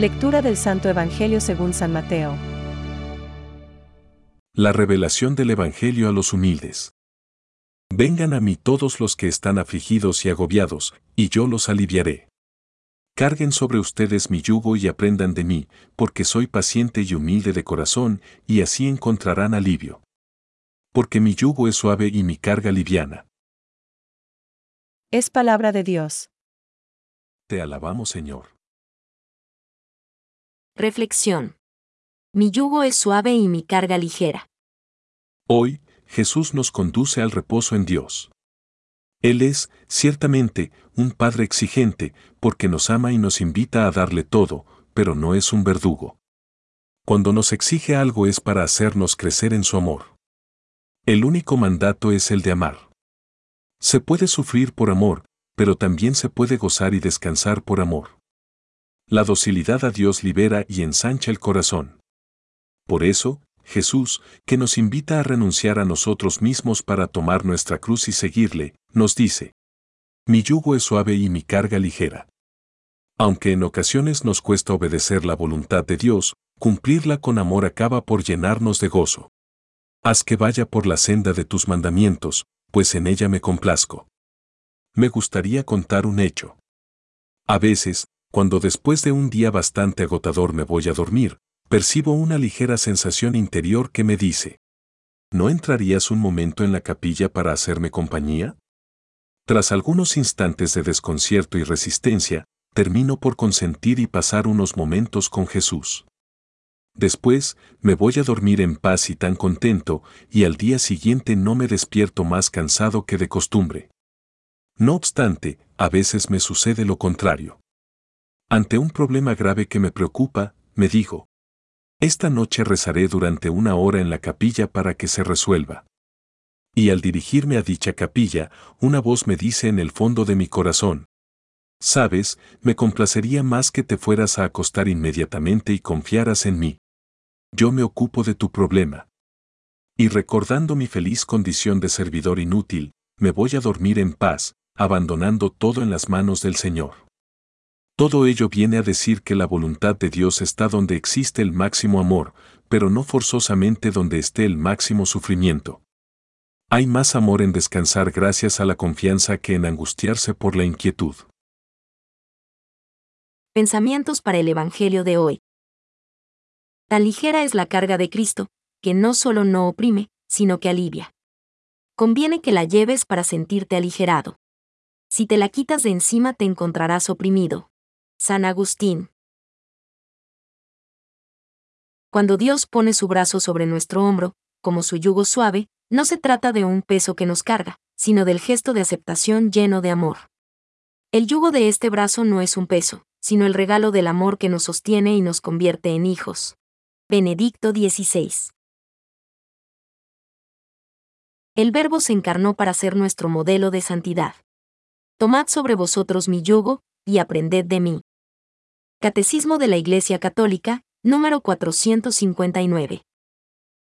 Lectura del Santo Evangelio según San Mateo. La revelación del Evangelio a los humildes. Vengan a mí todos los que están afligidos y agobiados, y yo los aliviaré. Carguen sobre ustedes mi yugo y aprendan de mí, porque soy paciente y humilde de corazón, y así encontrarán alivio. Porque mi yugo es suave y mi carga liviana. Es palabra de Dios. Te alabamos, Señor. Reflexión. Mi yugo es suave y mi carga ligera. Hoy, Jesús nos conduce al reposo en Dios. Él es, ciertamente, un Padre exigente, porque nos ama y nos invita a darle todo, pero no es un verdugo. Cuando nos exige algo es para hacernos crecer en su amor. El único mandato es el de amar. Se puede sufrir por amor, pero también se puede gozar y descansar por amor. La docilidad a Dios libera y ensancha el corazón. Por eso, Jesús, que nos invita a renunciar a nosotros mismos para tomar nuestra cruz y seguirle, nos dice, Mi yugo es suave y mi carga ligera. Aunque en ocasiones nos cuesta obedecer la voluntad de Dios, cumplirla con amor acaba por llenarnos de gozo. Haz que vaya por la senda de tus mandamientos, pues en ella me complazco. Me gustaría contar un hecho. A veces, cuando después de un día bastante agotador me voy a dormir, percibo una ligera sensación interior que me dice, ¿no entrarías un momento en la capilla para hacerme compañía? Tras algunos instantes de desconcierto y resistencia, termino por consentir y pasar unos momentos con Jesús. Después, me voy a dormir en paz y tan contento, y al día siguiente no me despierto más cansado que de costumbre. No obstante, a veces me sucede lo contrario. Ante un problema grave que me preocupa, me dijo, esta noche rezaré durante una hora en la capilla para que se resuelva. Y al dirigirme a dicha capilla, una voz me dice en el fondo de mi corazón, Sabes, me complacería más que te fueras a acostar inmediatamente y confiaras en mí. Yo me ocupo de tu problema. Y recordando mi feliz condición de servidor inútil, me voy a dormir en paz, abandonando todo en las manos del Señor. Todo ello viene a decir que la voluntad de Dios está donde existe el máximo amor, pero no forzosamente donde esté el máximo sufrimiento. Hay más amor en descansar gracias a la confianza que en angustiarse por la inquietud. Pensamientos para el Evangelio de hoy. Tan ligera es la carga de Cristo, que no solo no oprime, sino que alivia. Conviene que la lleves para sentirte aligerado. Si te la quitas de encima te encontrarás oprimido. San Agustín. Cuando Dios pone su brazo sobre nuestro hombro, como su yugo suave, no se trata de un peso que nos carga, sino del gesto de aceptación lleno de amor. El yugo de este brazo no es un peso, sino el regalo del amor que nos sostiene y nos convierte en hijos. Benedicto XVI. El Verbo se encarnó para ser nuestro modelo de santidad. Tomad sobre vosotros mi yugo, y aprended de mí. Catecismo de la Iglesia Católica, número 459.